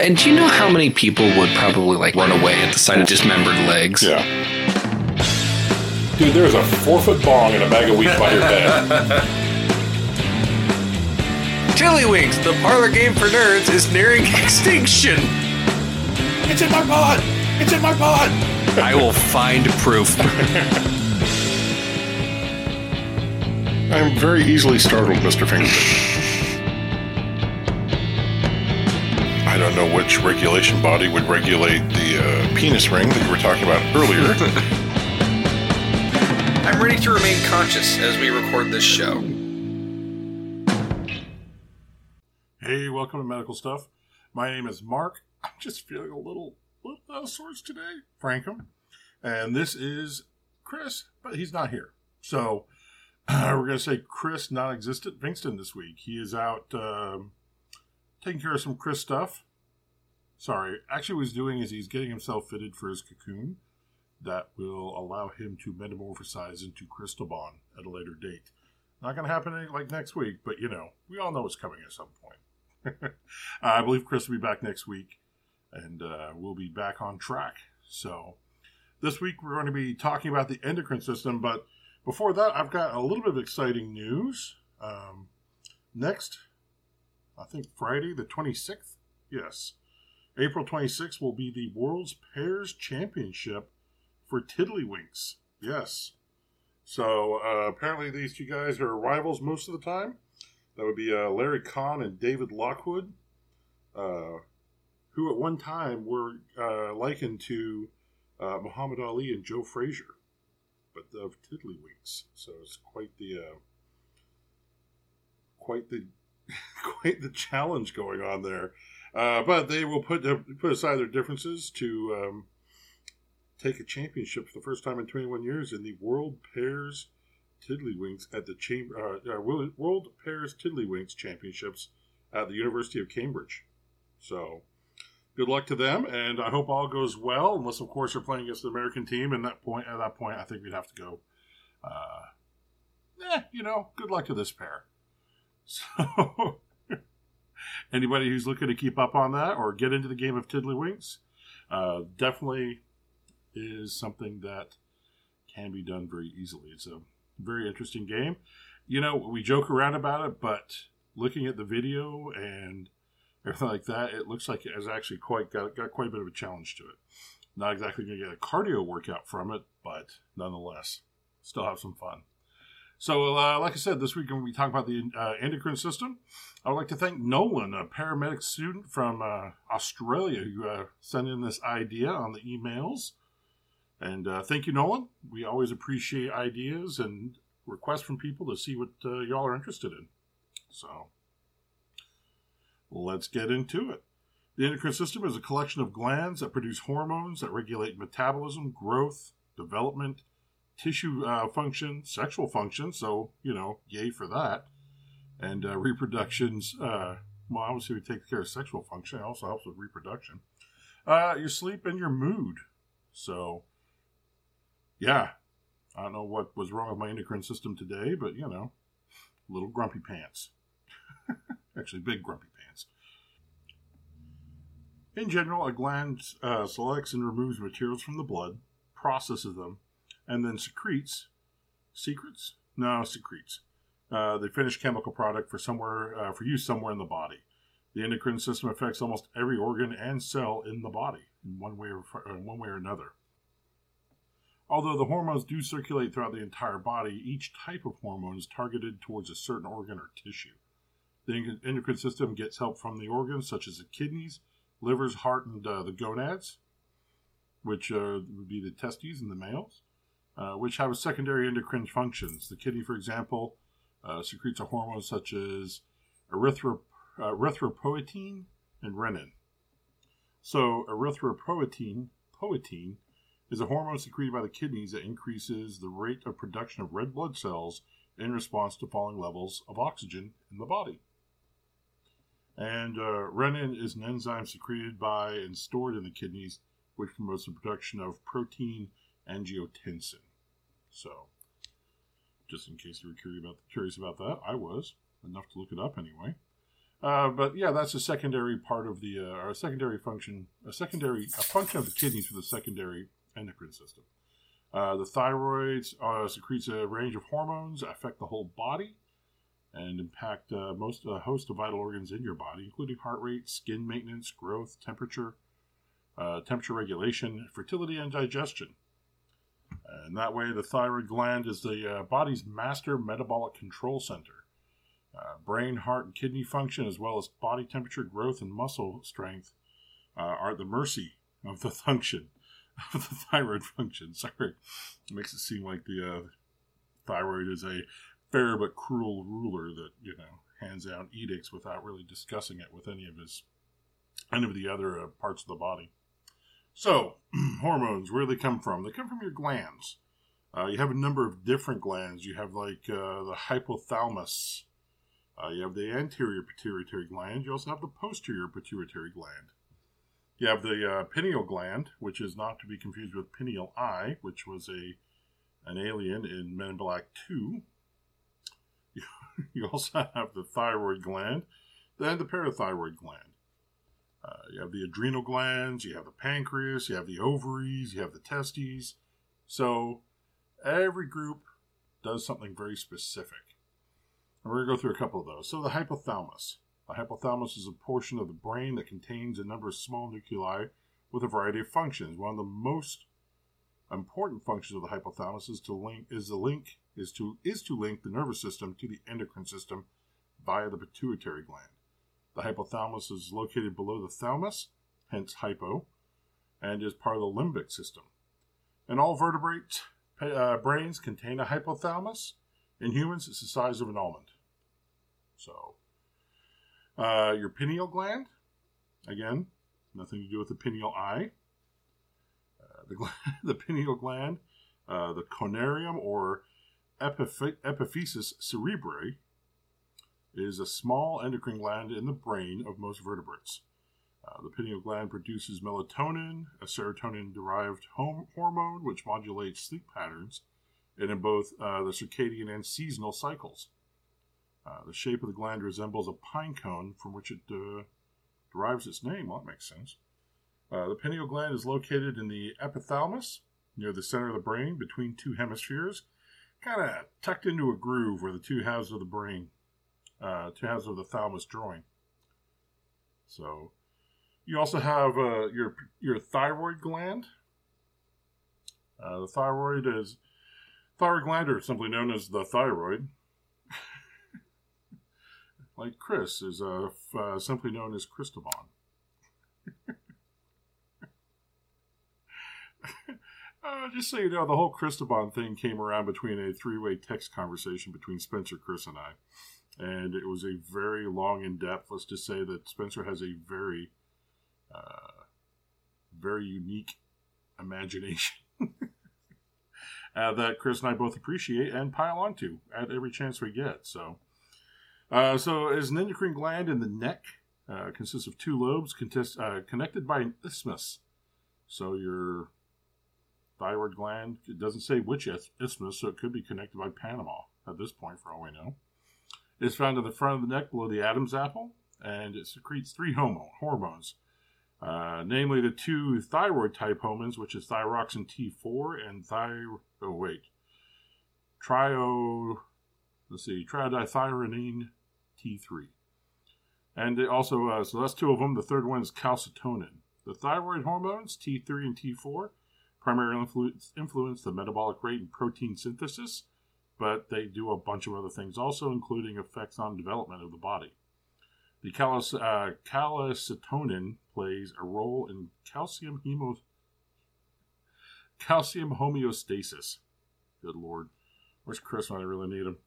And do you know how many people would probably like run away at the sight of dismembered legs? Yeah. Dude, there's a four foot bong and a bag of wheat by your bed. Tiddlywinks, the parlor game for nerds, is nearing extinction. It's in my pod! It's in my pod! I will find proof. I'm very easily startled, Mr. Fingerman. I don't know which regulation body would regulate the uh, penis ring that you were talking about earlier. I'm ready to remain conscious as we record this show. hey, welcome to Medical Stuff. My name is Mark. I'm just feeling a little, little out of sorts today, Frankum. And this is Chris, but he's not here. So we're going to say Chris non existent Vingston this week. He is out um, taking care of some Chris stuff. Sorry, actually, what he's doing is he's getting himself fitted for his cocoon that will allow him to metamorphosize into Crystalbon at a later date. Not going to happen like next week, but you know, we all know it's coming at some point. I believe Chris will be back next week, and uh, we'll be back on track. So, this week we're going to be talking about the endocrine system, but before that, I've got a little bit of exciting news. Um, next, I think Friday, the 26th, yes, April 26th will be the World's Pairs Championship for Tiddlywinks. Yes. So uh, apparently these two guys are rivals most of the time. That would be uh, Larry Kahn and David Lockwood, uh, who at one time were uh, likened to uh, Muhammad Ali and Joe Frazier, but of Tiddlywinks. So it's quite the uh, quite the quite the challenge going on there. Uh, but they will put put aside their differences to um, take a championship for the first time in 21 years in the World Pairs Tiddlywinks at the uh, uh, World Pairs Tiddlywinks Championships at the University of Cambridge. So, good luck to them, and I hope all goes well. Unless, of course, they're playing against the American team, and that point at that point, I think we'd have to go. Uh, eh, you know, good luck to this pair. So, anybody who's looking to keep up on that or get into the game of Tiddlywinks, uh, definitely is something that can be done very easily. It's a very interesting game. You know, we joke around about it, but looking at the video and everything like that, it looks like it has actually quite got, got quite a bit of a challenge to it. Not exactly going to get a cardio workout from it, but nonetheless, still have some fun. So, uh, like I said, this week we're going to be talking about the uh, endocrine system. I would like to thank Nolan, a paramedic student from uh, Australia, who uh, sent in this idea on the emails. And uh, thank you, Nolan. We always appreciate ideas and requests from people to see what uh, y'all are interested in. So, let's get into it. The endocrine system is a collection of glands that produce hormones that regulate metabolism, growth, development, tissue uh, function, sexual function. So, you know, yay for that. And uh, reproduction's, uh, well, obviously, we take care of sexual function. It also helps with reproduction. Uh, your sleep and your mood. So, yeah, I don't know what was wrong with my endocrine system today, but you know, little grumpy pants. Actually, big grumpy pants. In general, a gland uh, selects and removes materials from the blood, processes them, and then secretes. Secrets? No, secretes. Uh, the finished chemical product for somewhere uh, for use somewhere in the body. The endocrine system affects almost every organ and cell in the body in one way or in one way or another. Although the hormones do circulate throughout the entire body, each type of hormone is targeted towards a certain organ or tissue. The endocrine system gets help from the organs such as the kidneys, livers, heart, and uh, the gonads, which uh, would be the testes in the males, uh, which have a secondary endocrine functions. The kidney, for example, uh, secretes a hormone such as erythro- uh, erythropoietin and renin. So, erythropoietin, poietin, is a hormone secreted by the kidneys that increases the rate of production of red blood cells in response to falling levels of oxygen in the body. And uh, renin is an enzyme secreted by and stored in the kidneys, which promotes the production of protein angiotensin. So, just in case you were curious about, curious about that, I was enough to look it up anyway. Uh, but yeah, that's a secondary part of the uh, or a secondary function, a secondary a function of the kidneys for the secondary endocrine system. Uh, the thyroid uh, secretes a range of hormones affect the whole body and impact uh, most a host of vital organs in your body, including heart rate, skin maintenance, growth, temperature, uh, temperature regulation, fertility, and digestion. And that way, the thyroid gland is the uh, body's master metabolic control center. Uh, brain, heart, and kidney function, as well as body temperature, growth, and muscle strength, uh, are at the mercy of the function of the thyroid function. Sorry, it makes it seem like the uh, thyroid is a fair but cruel ruler that you know hands out edicts without really discussing it with any of his any of the other uh, parts of the body. So, hormones, where do they come from? They come from your glands. Uh, you have a number of different glands. You have like uh, the hypothalamus. Uh, you have the anterior pituitary gland. You also have the posterior pituitary gland. You have the uh, pineal gland, which is not to be confused with pineal eye, which was a an alien in Men in Black Two. You, you also have the thyroid gland, then the parathyroid gland. Uh, you have the adrenal glands, you have the pancreas, you have the ovaries, you have the testes. So every group does something very specific. And we're going to go through a couple of those. So the hypothalamus. The hypothalamus is a portion of the brain that contains a number of small nuclei with a variety of functions. One of the most important functions of the hypothalamus is to link is the link is to is to link the nervous system to the endocrine system via the pituitary gland. The hypothalamus is located below the thalamus, hence hypo, and is part of the limbic system. And all vertebrate uh, brains contain a hypothalamus. In humans, it's the size of an almond. So, uh, your pineal gland, again, nothing to do with the pineal eye. Uh, the, the pineal gland, uh, the conarium or epiph- epiphysis cerebri, is a small endocrine gland in the brain of most vertebrates. Uh, the pineal gland produces melatonin, a serotonin derived hormone which modulates sleep patterns and in both uh, the circadian and seasonal cycles. Uh, the shape of the gland resembles a pine cone from which it uh, derives its name. Well, that makes sense. Uh, the pineal gland is located in the epithalamus, near the center of the brain, between two hemispheres, kind of tucked into a groove where the two halves of the brain uh, two halves of the thalamus join. So, you also have uh, your your thyroid gland. Uh, the thyroid is thyroid gland, or simply known as the thyroid. like Chris is uh, uh, simply known as Christoban. Uh, just so you know, the whole Christoban thing came around between a three-way text conversation between Spencer, Chris, and I and it was a very long in depth. Let's just say that Spencer has a very, uh, very unique imagination uh, that Chris and I both appreciate and pile onto at every chance we get. So, uh, so as an endocrine gland in the neck uh, consists of two lobes contest, uh, connected by an isthmus. So your thyroid gland, it doesn't say which isthmus, so it could be connected by Panama at this point, for all we know. It's found in the front of the neck below the Adam's apple, and it secretes three homo- hormones, uh, namely the two thyroid type hormones, which is thyroxin T4 and thyro. Oh wait, trio. Let's see, triiodothyronine T3, and they also uh, so that's two of them. The third one is calcitonin. The thyroid hormones T3 and T4 primarily influence the metabolic rate and protein synthesis but they do a bunch of other things also, including effects on development of the body. The calis, uh, calcitonin plays a role in calcium hemo, calcium homeostasis. Good lord, where's Chris when I really need him?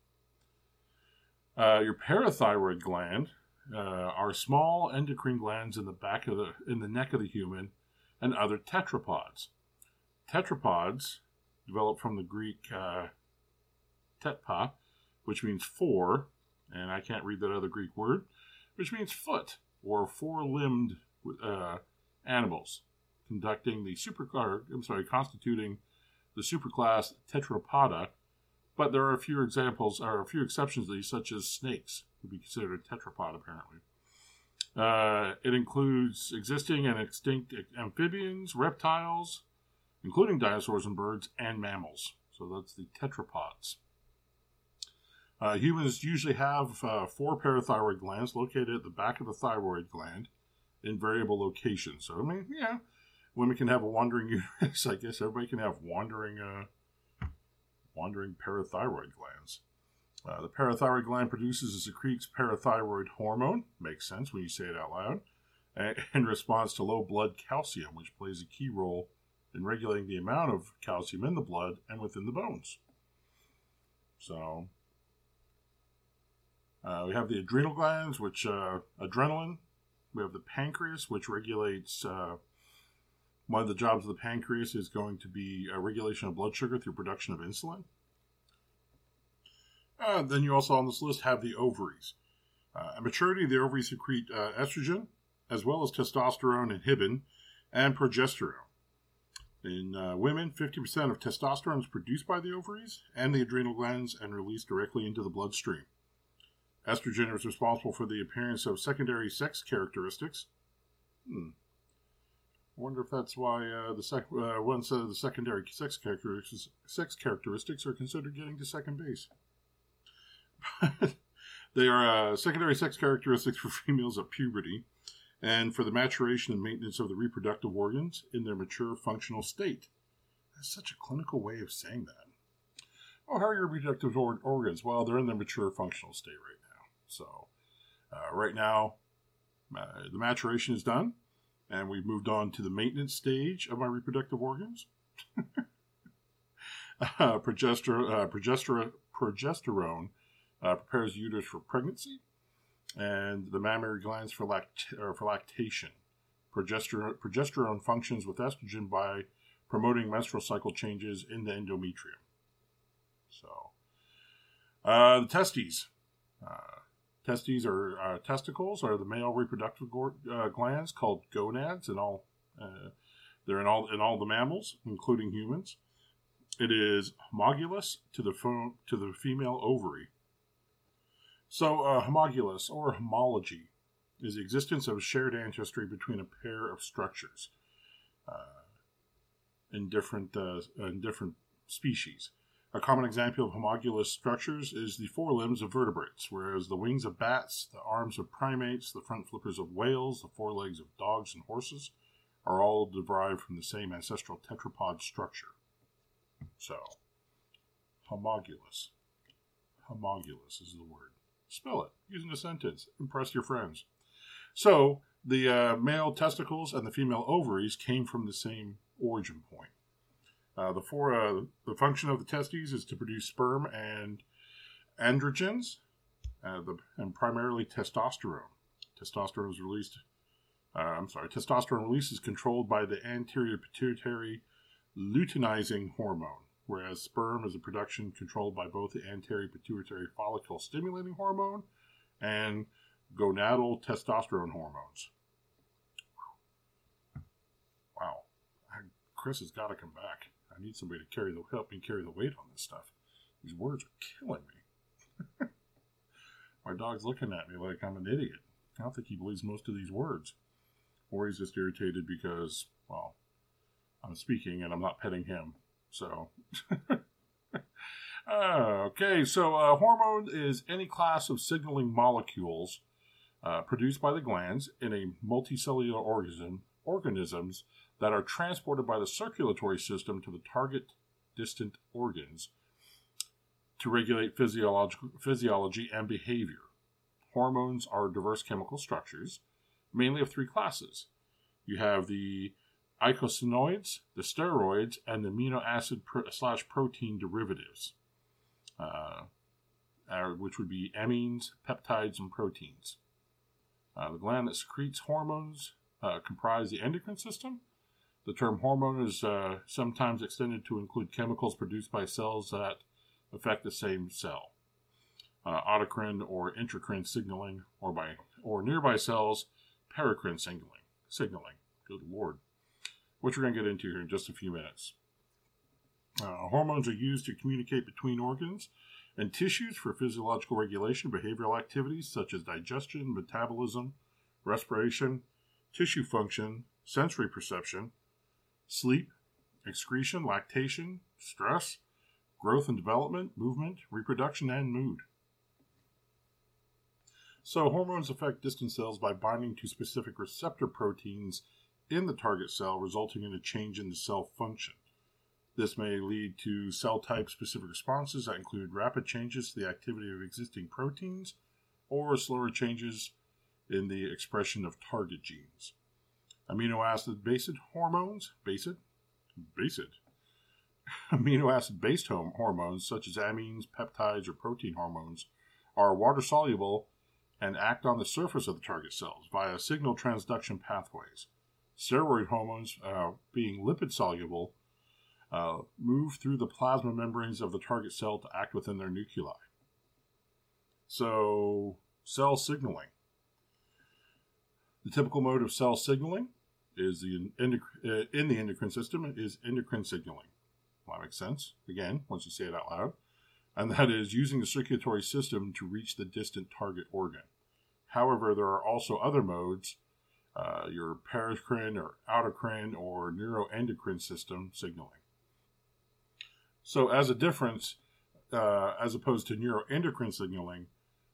Uh, your parathyroid gland uh, are small endocrine glands in the back of the in the neck of the human and other tetrapods. Tetrapods, developed from the Greek uh, tetpa, which means four, and I can't read that other Greek word, which means foot or four-limbed uh, animals, conducting the super, I'm sorry, constituting the superclass Tetrapoda. But there are a few examples, or a few exceptions to these, such as snakes would be considered a tetrapod, apparently. Uh, it includes existing and extinct amphibians, reptiles, including dinosaurs and birds, and mammals. So that's the tetrapods. Uh, humans usually have uh, four parathyroid glands located at the back of the thyroid gland in variable locations. So, I mean, yeah, women can have a wandering uterus. I guess everybody can have wandering, uh, wandering parathyroid glands. Uh, the parathyroid gland produces and secretes parathyroid hormone. Makes sense when you say it out loud. In response to low blood calcium, which plays a key role in regulating the amount of calcium in the blood and within the bones. So, uh, we have the adrenal glands, which uh, adrenaline. We have the pancreas, which regulates. Uh, one of the jobs of the pancreas is going to be a regulation of blood sugar through production of insulin. Then you also on this list have the ovaries. Uh, at maturity, the ovaries secrete uh, estrogen, as well as testosterone inhibin and progesterone. In uh, women, 50% of testosterone is produced by the ovaries and the adrenal glands and released directly into the bloodstream. Estrogen is responsible for the appearance of secondary sex characteristics. Hmm. I wonder if that's why uh, the sec- uh, one set of the secondary sex characteristics sex characteristics are considered getting to second base. they are uh, secondary sex characteristics for females at puberty and for the maturation and maintenance of the reproductive organs in their mature functional state. That's such a clinical way of saying that. Oh, how are your reproductive or- organs? Well, they're in their mature functional state right. So, uh, right now, uh, the maturation is done, and we've moved on to the maintenance stage of my reproductive organs. uh, progesterone, progesterone, progesterone uh, prepares the uterus for pregnancy, and the mammary glands for, lact- for lactation. Progesterone, progesterone functions with estrogen by promoting menstrual cycle changes in the endometrium. So, uh, the testes. Testes or uh, testicles are the male reproductive go- uh, glands called gonads in all. Uh, they're in all in all the mammals, including humans. It is homologous to the fo- to the female ovary. So, uh, homologous or homology is the existence of shared ancestry between a pair of structures uh, in different uh, in different species. A common example of homologous structures is the forelimbs of vertebrates, whereas the wings of bats, the arms of primates, the front flippers of whales, the forelegs of dogs and horses are all derived from the same ancestral tetrapod structure. So, homologous. Homologous is the word. Spell it using a sentence. Impress your friends. So the uh, male testicles and the female ovaries came from the same origin point. Uh, the four, uh, the function of the testes is to produce sperm and androgens, uh, the, and primarily testosterone. Testosterone is released. Uh, I'm sorry. Testosterone release is controlled by the anterior pituitary luteinizing hormone whereas sperm is a production controlled by both the anterior pituitary follicle stimulating hormone and gonadal testosterone hormones. Wow, Chris has got to come back. I need somebody to carry the help me carry the weight on this stuff. These words are killing me. My dog's looking at me like I'm an idiot. I don't think he believes most of these words, or he's just irritated because, well, I'm speaking and I'm not petting him. So, uh, okay, so uh, hormone is any class of signaling molecules uh, produced by the glands in a multicellular organism organisms that are transported by the circulatory system to the target distant organs to regulate physiology and behavior. Hormones are diverse chemical structures, mainly of three classes. You have the eicosanoids, the steroids, and the amino acid pro- slash protein derivatives, uh, which would be amines, peptides, and proteins. Uh, the gland that secretes hormones uh, comprise the endocrine system. The term hormone is uh, sometimes extended to include chemicals produced by cells that affect the same cell. Uh, autocrine or intracrine signaling, or by or nearby cells, paracrine signaling. Signaling. Good lord which we're going to get into here in just a few minutes. Uh, hormones are used to communicate between organs and tissues for physiological regulation, behavioral activities such as digestion, metabolism, respiration, tissue function, sensory perception, sleep, excretion, lactation, stress, growth and development, movement, reproduction, and mood. So, hormones affect distant cells by binding to specific receptor proteins in the target cell, resulting in a change in the cell function. This may lead to cell type specific responses that include rapid changes to the activity of existing proteins or slower changes in the expression of target genes. Amino acid based hormones, based, based, amino acid based hormones such as amines, peptides, or protein hormones are water soluble and act on the surface of the target cells via signal transduction pathways. Steroid hormones, uh, being lipid soluble, uh, move through the plasma membranes of the target cell to act within their nuclei. So, cell signaling. The typical mode of cell signaling is the uh, in the endocrine system is endocrine signaling. Well, that makes sense. Again, once you say it out loud, and that is using the circulatory system to reach the distant target organ. However, there are also other modes, uh, your paracrine or autocrine or neuroendocrine system signaling. So, as a difference, uh, as opposed to neuroendocrine signaling,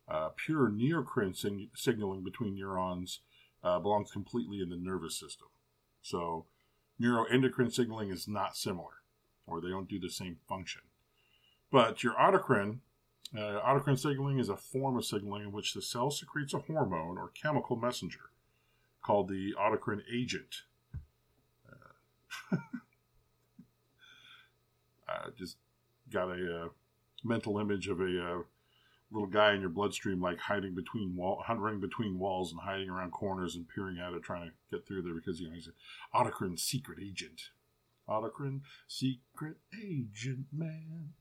uh, pure neocrine sig- signaling between neurons uh, belongs completely in the nervous system. So, neuroendocrine signaling is not similar, or they don't do the same function. But your autocrine, uh, autocrine signaling is a form of signaling in which the cell secretes a hormone or chemical messenger called the autocrine agent. Uh, I just got a uh, mental image of a uh, little guy in your bloodstream, like hiding between wall, hovering between walls and hiding around corners and peering at it, trying to get through there because you know he's an autocrine secret agent. Autocrine secret agent man.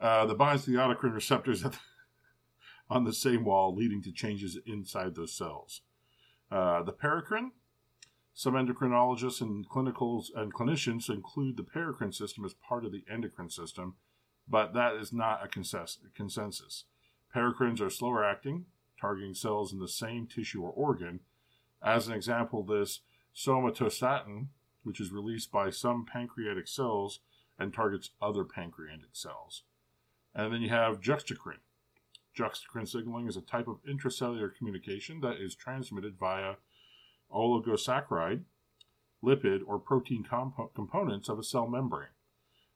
Uh, that binds to the autocrine receptors the, on the same wall, leading to changes inside those cells. Uh, the paracrine some endocrinologists and clinicals and clinicians include the paracrine system as part of the endocrine system, but that is not a consensus. Paracrines are slower acting, targeting cells in the same tissue or organ. As an example, this somatostatin, which is released by some pancreatic cells and targets other pancreatic cells. And then you have juxtacrine. Juxtacrine signaling is a type of intracellular communication that is transmitted via oligosaccharide, lipid, or protein comp- components of a cell membrane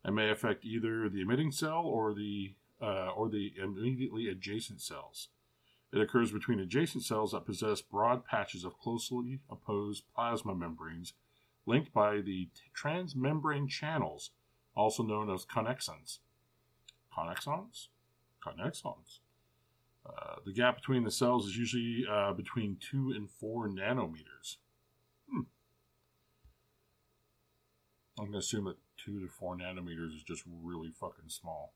and may affect either the emitting cell or the uh, or the immediately adjacent cells. It occurs between adjacent cells that possess broad patches of closely opposed plasma membranes linked by the transmembrane channels, also known as connexons. Connexons? Connexons. Uh, the gap between the cells is usually uh, between 2 and 4 nanometers. Hmm. I'm going to assume that 2 to 4 nanometers is just really fucking small.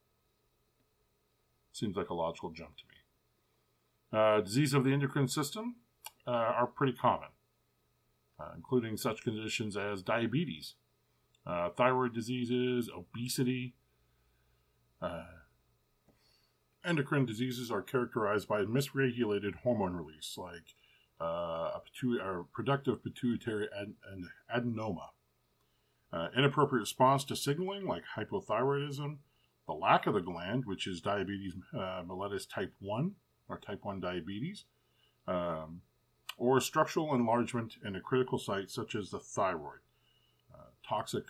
Seems like a logical jump to me. Uh, disease of the endocrine system uh, are pretty common, uh, including such conditions as diabetes, thyroid diseases, obesity, endocrine diseases are characterized by misregulated hormone release, like uh, a, pitu- productive pituitary ad- adenoma, uh, inappropriate response to signaling, like hypothyroidism, the lack of the gland, which is diabetes uh, mellitus type 1 or type 1 diabetes, um, or structural enlargement in a critical site such as the thyroid, uh, toxic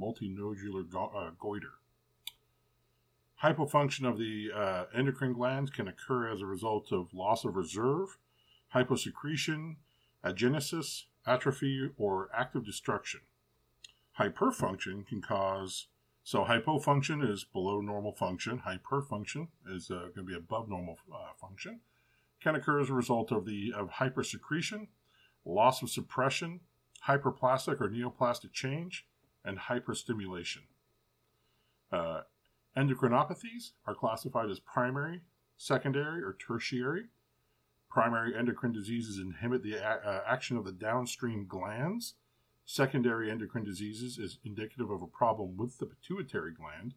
multinodular go- uh, goiter. Hypofunction of the uh, endocrine glands can occur as a result of loss of reserve, hyposecretion, agenesis, atrophy, or active destruction. Hyperfunction can cause so hypofunction is below normal function. Hyperfunction is uh, going to be above normal uh, function. Can occur as a result of the of hypersecretion, loss of suppression, hyperplastic or neoplastic change, and hyperstimulation. Uh, Endocrinopathies are classified as primary, secondary, or tertiary. Primary endocrine diseases inhibit the a- uh, action of the downstream glands. Secondary endocrine diseases is indicative of a problem with the pituitary gland.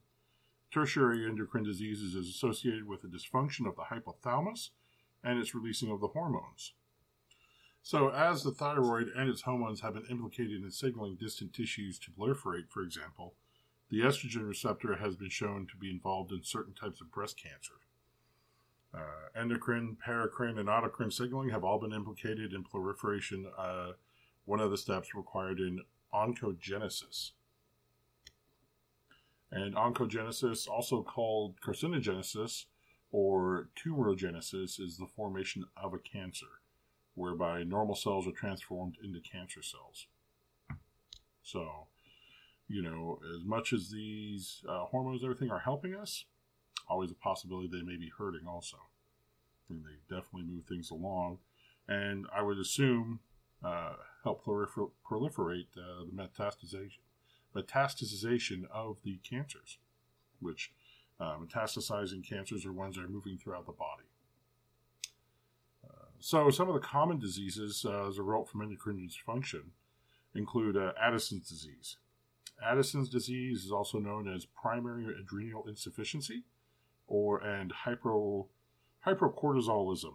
Tertiary endocrine diseases is associated with a dysfunction of the hypothalamus and its releasing of the hormones. So, as the thyroid and its hormones have been implicated in signaling distant tissues to proliferate, for example, the estrogen receptor has been shown to be involved in certain types of breast cancer. Uh, endocrine, paracrine, and autocrine signaling have all been implicated in proliferation, uh, one of the steps required in oncogenesis. And oncogenesis, also called carcinogenesis or tumorigenesis, is the formation of a cancer, whereby normal cells are transformed into cancer cells. So, you know, as much as these uh, hormones, everything are helping us, always a possibility they may be hurting also. And they definitely move things along. And I would assume uh, help prolifer- proliferate uh, the metastasization, metastasization of the cancers, which uh, metastasizing cancers are ones that are moving throughout the body. Uh, so, some of the common diseases uh, as a result from endocrine dysfunction include uh, Addison's disease. Addison's disease is also known as primary adrenal insufficiency or and hypo, hypercortisolism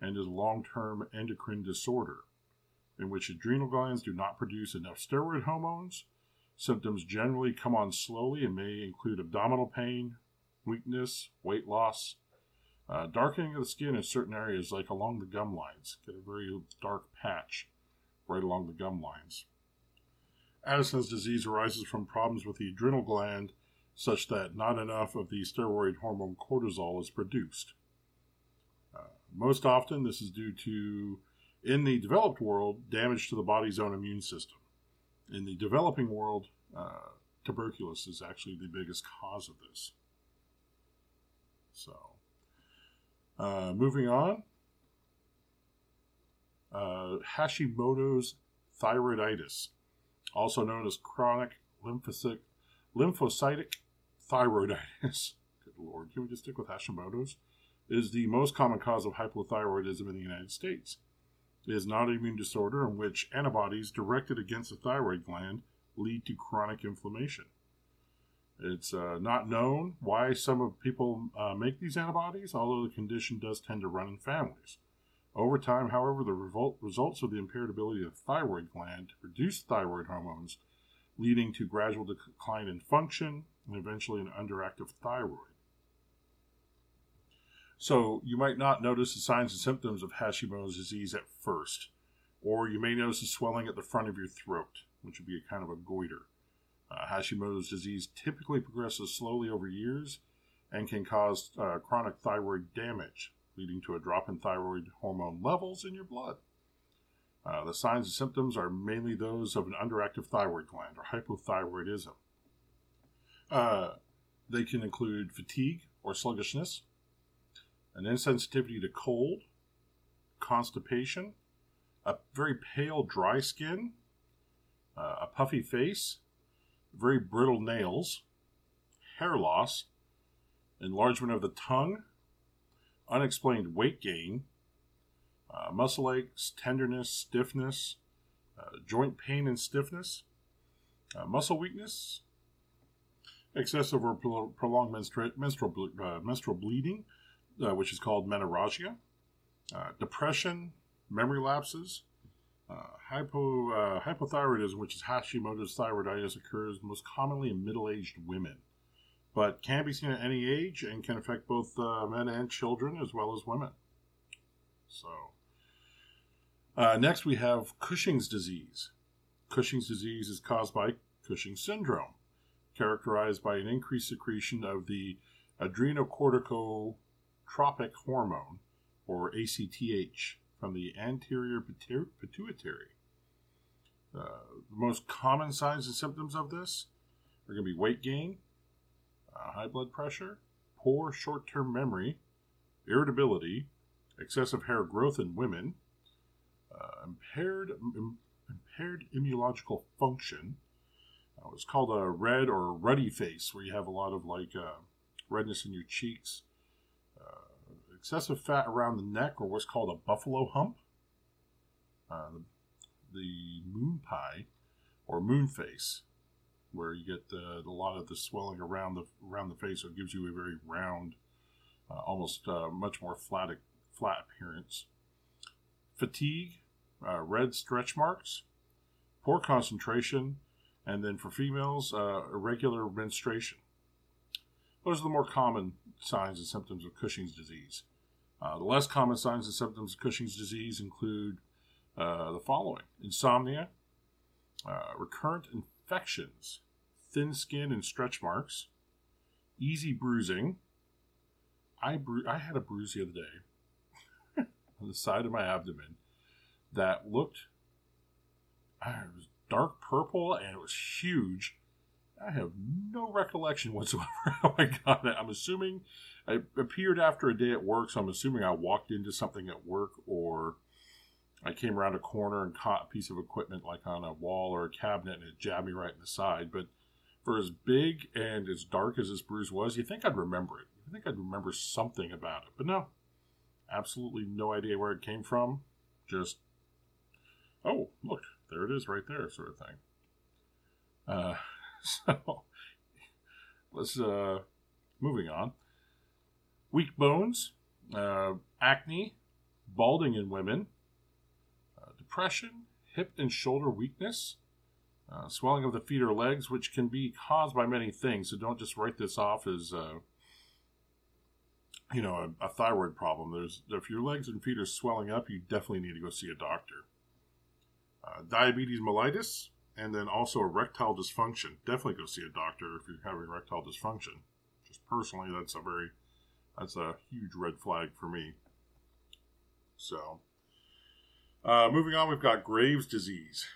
and is a long-term endocrine disorder in which adrenal glands do not produce enough steroid hormones. Symptoms generally come on slowly and may include abdominal pain, weakness, weight loss, uh, darkening of the skin in certain areas, like along the gum lines. Get a very dark patch right along the gum lines. Addison's disease arises from problems with the adrenal gland, such that not enough of the steroid hormone cortisol is produced. Uh, most often, this is due to, in the developed world, damage to the body's own immune system. In the developing world, uh, tuberculosis is actually the biggest cause of this. So, uh, moving on. Uh, Hashimoto's thyroiditis, also known as chronic lymphocytic, lymphocytic thyroiditis. Good lord, can we just stick with Hashimoto's? Is the most common cause of hypothyroidism in the United States. Is an immune disorder in which antibodies directed against the thyroid gland lead to chronic inflammation. It's uh, not known why some people uh, make these antibodies, although the condition does tend to run in families. Over time, however, the revol- results of the impaired ability of the thyroid gland to produce thyroid hormones, leading to gradual decline in function and eventually an underactive thyroid. So, you might not notice the signs and symptoms of Hashimoto's disease at first, or you may notice a swelling at the front of your throat, which would be a kind of a goiter. Uh, Hashimoto's disease typically progresses slowly over years and can cause uh, chronic thyroid damage, leading to a drop in thyroid hormone levels in your blood. Uh, the signs and symptoms are mainly those of an underactive thyroid gland or hypothyroidism. Uh, they can include fatigue or sluggishness, an insensitivity to cold, constipation, a very pale, dry skin, uh, a puffy face, very brittle nails, hair loss, enlargement of the tongue, unexplained weight gain, uh, muscle aches, tenderness, stiffness, uh, joint pain and stiffness, uh, muscle weakness, excessive or prolonged menstru- menstrual, uh, menstrual bleeding, uh, which is called menorrhagia, uh, depression, memory lapses, uh, hypo, uh, hypothyroidism, which is Hashimoto's thyroiditis, occurs most commonly in middle aged women, but can be seen at any age and can affect both uh, men and children as well as women. So, next we have Cushing's disease. Cushing's disease is caused by Cushing syndrome, characterized by an increased secretion of the adrenocorticotropic hormone, or ACTH from the anterior pituitary. Uh, the most common signs and symptoms of this are going to be weight gain, uh, high blood pressure, poor short term memory, irritability, excessive hair growth in women, uh, impaired, Im- impaired immunological function. Uh, it's called a red or ruddy face, where you have a lot of like uh, redness in your cheeks, excessive fat around the neck, or what's called a buffalo hump, uh, the, moon pie or moon face, where you get the, a lot of the swelling around the around the face, so it gives you a very round, uh, almost uh, much more flat flat appearance. fatigue, uh, red stretch marks, poor concentration, and then for females, uh, irregular menstruation. Those are the more common signs and symptoms of Cushing's disease. Uh, the less common signs and symptoms of Cushing's disease include uh, the following insomnia, uh, recurrent infections, thin skin and stretch marks, easy bruising. I, bru- I had a bruise the other day on the side of my abdomen that looked it was dark purple and it was huge. I have no recollection whatsoever how I got it. I'm assuming it appeared after a day at work, so I'm assuming I walked into something at work or I came around a corner and caught a piece of equipment like on a wall or a cabinet and it jabbed me right in the side. But for as big and as dark as this bruise was, you think I'd remember it. I think I'd remember something about it. But no, absolutely no idea where it came from. Just, oh, look, there it is right there, sort of thing. Uh, so let's, uh, moving on. Weak bones, uh, acne, balding in women, uh, depression, hip and shoulder weakness, uh, swelling of the feet or legs, which can be caused by many things. So don't just write this off as, uh, you know, a, a, thyroid problem. There's if your legs and feet are swelling up, you definitely need to go see a doctor. Uh, diabetes mellitus, and then also erectile dysfunction. Definitely go see a doctor if you're having erectile dysfunction. Just personally, that's a very that's a huge red flag for me. So, uh, moving on, we've got Graves' disease.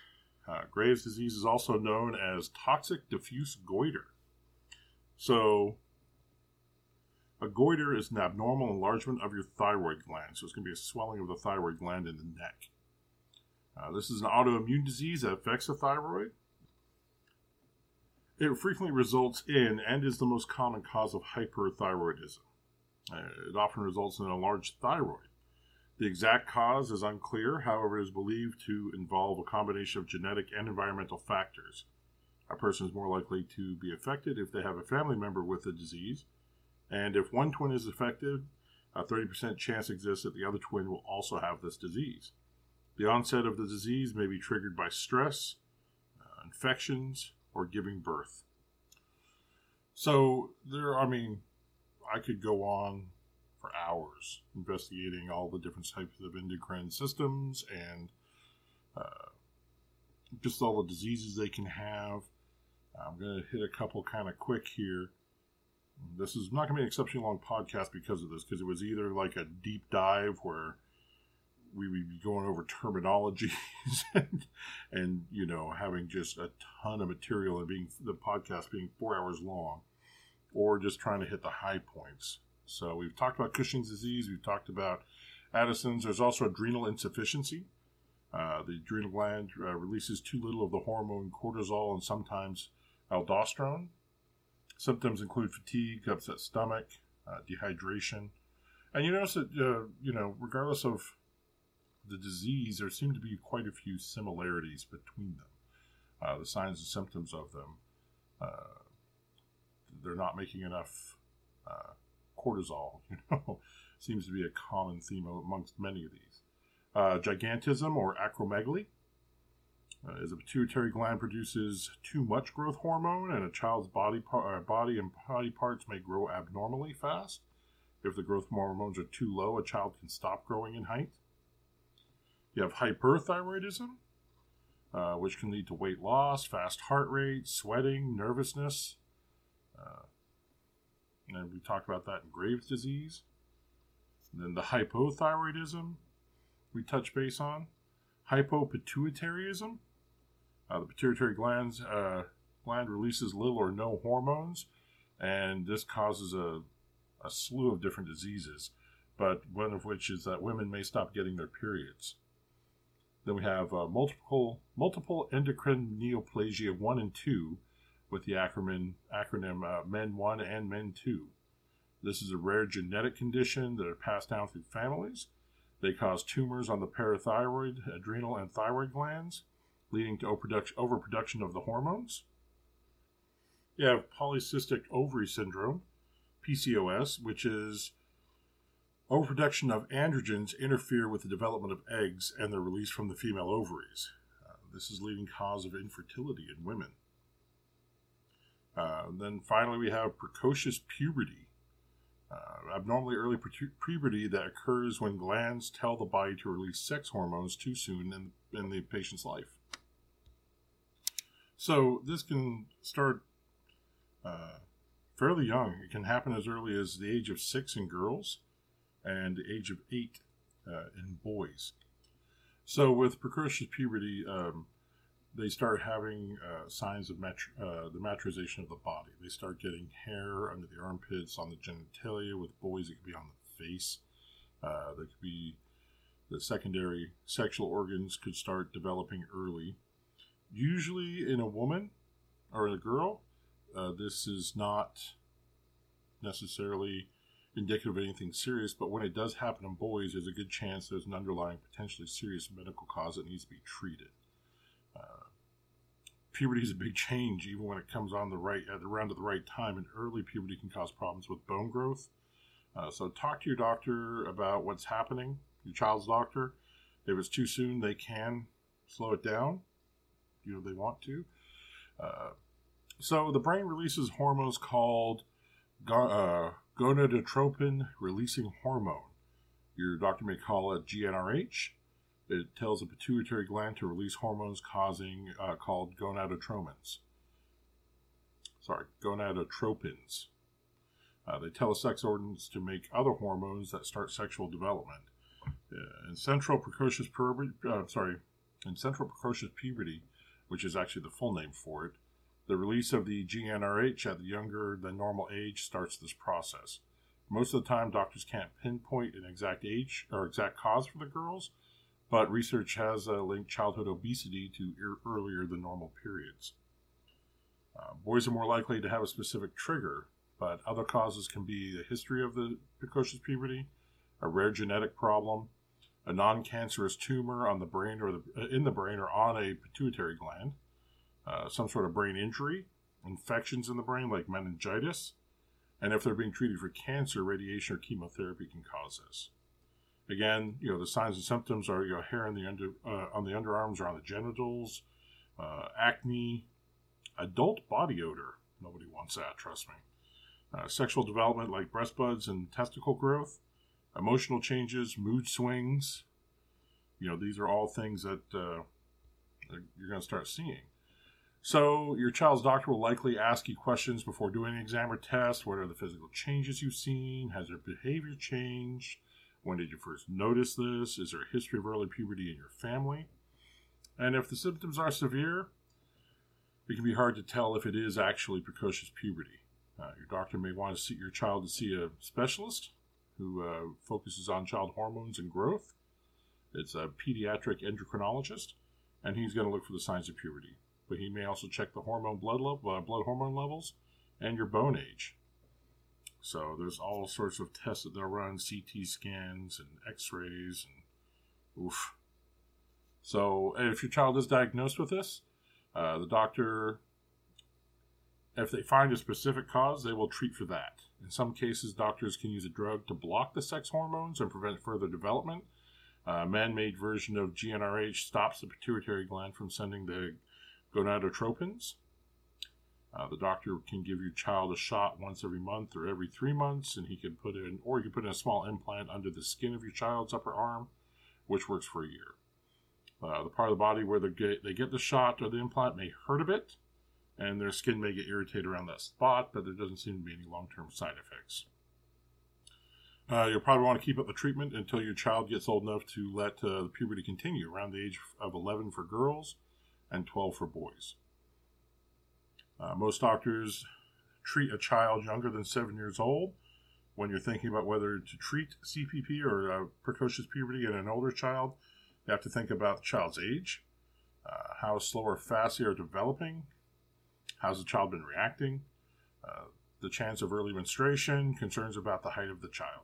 Uh, Graves' disease is also known as toxic diffuse goiter. So, a goiter is an abnormal enlargement of your thyroid gland. So, it's going to be a swelling of the thyroid gland in the neck. Uh, this is an autoimmune disease that affects the thyroid. It frequently results in and is the most common cause of hyperthyroidism. It often results in a large thyroid. The exact cause is unclear, however, it is believed to involve a combination of genetic and environmental factors. A person is more likely to be affected if they have a family member with the disease, and if one twin is affected, a 30% chance exists that the other twin will also have this disease. The onset of the disease may be triggered by stress, uh, infections, or giving birth. So, there, I mean, I could go on for hours investigating all the different types of endocrine systems and uh, just all the diseases they can have. I'm going to hit a couple kind of quick here. This is not going to be an exceptionally long podcast because of this, because it was either like a deep dive where we would be going over terminologies and, and you know having just a ton of material and being the podcast being four hours long, or just trying to hit the high points. So we've talked about Cushing's disease. We've talked about Addison's. There's also adrenal insufficiency. Uh, the adrenal gland uh, releases too little of the hormone cortisol and sometimes aldosterone. Symptoms include fatigue, upset stomach, uh, dehydration, and you notice that uh, you know, regardless of the disease, there seem to be quite a few similarities between them. Uh, the signs and symptoms of them. Uh, they're not making enough cortisol. You know, seems to be a common theme amongst many of these. Uh, gigantism or acromegaly uh, is a pituitary gland produces too much growth hormone, and a child's body par- uh, body and body parts may grow abnormally fast. If the growth hormones are too low, a child can stop growing in height. You have hyperthyroidism, uh, which can lead to weight loss, fast heart rate, sweating, nervousness. Uh, and we talked about that in Graves' disease. And then the hypothyroidism we touch base on. Hypopituitarism. Uh, the pituitary glands, uh, gland releases little or no hormones, and this causes a, a slew of different diseases, but one of which is that women may stop getting their periods. Then we have uh, multiple multiple endocrine neoplasia 1 and 2, with the acronym, acronym uh, MEN1 and MEN2. This is a rare genetic condition that are passed down through families. They cause tumors on the parathyroid, adrenal, and thyroid glands, leading to overproduction of the hormones. You have polycystic ovary syndrome, PCOS, which is Overproduction of androgens interfere with the development of eggs and their release from the female ovaries. Uh, this is leading cause of infertility in women. Uh, then finally, we have precocious puberty. Uh, abnormally early puberty that occurs when glands tell the body to release sex hormones too soon in, in the patient's life. So this can start uh, fairly young. It can happen as early as the age of six in girls and the age of eight uh, in boys. So with precocious puberty, um, they start having uh, signs of uh, the maturization of the body. They start getting hair under the armpits, on the genitalia. With boys, it could be on the face. Uh, there could be the secondary sexual organs could start developing early. Usually in a woman or a girl, uh, this is not necessarily indicative of anything serious, but when it does happen in boys, there's a good chance there's an underlying potentially serious medical cause that needs to be treated. Puberty is a big change, even when it comes on the right at around at the right time. And early puberty can cause problems with bone growth. Uh, so talk to your doctor about what's happening. Your child's doctor. If it's too soon, they can slow it down. You know they want to. Uh, so the brain releases hormones called uh, gonadotropin releasing hormone. Your doctor may call it GnRH. It tells the pituitary gland to release hormones causing uh, called gonadotropins. Sorry, gonadotropins. Uh, they tell the sex organs to make other hormones that start sexual development. Uh, in central precocious puberty, uh, sorry, in central precocious puberty, which is actually the full name for it, the release of the GnRH at the younger than normal age starts this process. Most of the time, doctors can't pinpoint an exact age or exact cause for the girls, but research has uh, linked childhood obesity to er- earlier than normal periods. Uh, boys are more likely to have a specific trigger, but other causes can be the history of the precocious puberty, a rare genetic problem, a non-cancerous tumor on the brain or the, uh, in the brain or on a pituitary gland, uh, some sort of brain injury, infections in the brain like meningitis, and if they're being treated for cancer, radiation or chemotherapy can cause this. Again, you know the signs and symptoms are know, hair on the under uh, on the underarms or on the genitals, uh, acne, adult body odor. Nobody wants that, trust me. Uh, sexual development like breast buds and testicle growth, emotional changes, mood swings. You know these are all things that uh, you're going to start seeing. So, your child's doctor will likely ask you questions before doing an exam or test. What are the physical changes you've seen? Has their behavior changed? When did you first notice this? Is there a history of early puberty in your family? And if the symptoms are severe, it can be hard to tell if it is actually precocious puberty. Uh, your doctor may want to see your child to see a specialist who uh, focuses on child hormones and growth. It's a pediatric endocrinologist, and he's going to look for the signs of puberty but he may also check the hormone blood level, uh, blood hormone levels, and your bone age. So there's all sorts of tests that they'll run, CT scans and X-rays, and oof. So if your child is diagnosed with this, uh, the doctor, if they find a specific cause, they will treat for that. In some cases, doctors can use a drug to block the sex hormones and prevent further development. A man-made version of GnRH stops the pituitary gland from sending the gonadotropins. Uh, the doctor can give your child a shot once every month or every three months, and he can put in, or you can put in a small implant under the skin of your child's upper arm, which works for a year. Uh, the part of the body where they get, they get the shot or the implant may hurt a bit, and their skin may get irritated around that spot, but there doesn't seem to be any long term side effects. Uh, you'll probably want to keep up the treatment until your child gets old enough to let uh, the puberty continue, around the age of 11 for girls and 12 for boys. Uh, most doctors treat a child younger than seven years old. When you're thinking about whether to treat CPP or uh, precocious puberty in an older child, you have to think about the child's age, uh, how slow or fast they are developing, how's the child been reacting, uh, the chance of early menstruation, concerns about the height of the child.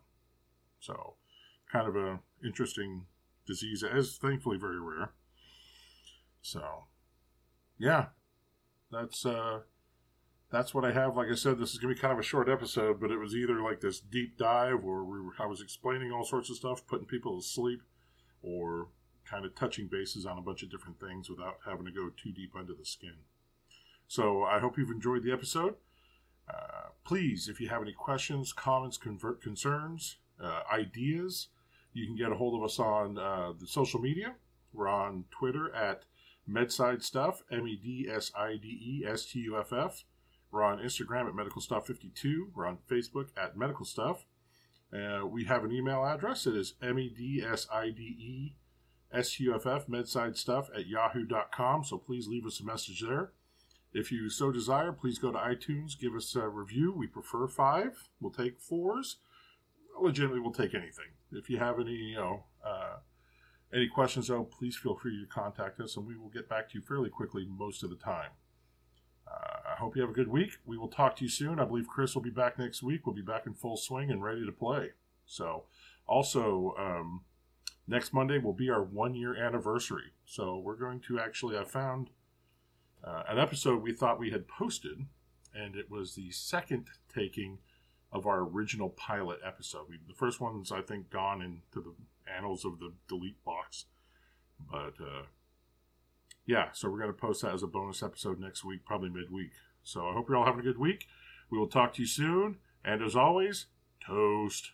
So, kind of an interesting disease is thankfully very rare. So, yeah, that's uh, that's what I have. Like I said, this is to be kind of a short episode, but it was either like this deep dive where we were, I was explaining all sorts of stuff, putting people to sleep, or kind of touching bases on a bunch of different things without having to go too deep under the skin. So I hope you've enjoyed the episode. Uh, please, if you have any questions, comments, convert concerns, uh, ideas, you can get a hold of us on uh, the social media. We're on Twitter at Medside Stuff, M E D S I D E S T U F F. We're on Instagram at Medical Stuff 52. We're on Facebook at Medical Stuff. Uh, we have an email address. It is M E D S I D E S U F F, Medside Stuff at yahoo.com. So please leave us a message there. If you so desire, please go to iTunes, give us a review. We prefer five. We'll take fours. Legitimately, we'll take anything. If you have any, you know, uh, any questions, though, please feel free to contact us, and we will get back to you fairly quickly most of the time. Uh, I hope you have a good week. We will talk to you soon. I believe Chris will be back next week. We'll be back in full swing and ready to play. So, also, um, next Monday will be our one year anniversary. So, we're going to actually, I found uh, an episode we thought we had posted, and it was the second taking of our original pilot episode. We, the first one's, I think, gone into the annals of the delete box. But uh, yeah, so we're going to post that as a bonus episode next week, probably midweek. So I hope you're all having a good week. We will talk to you soon. And as always, toast.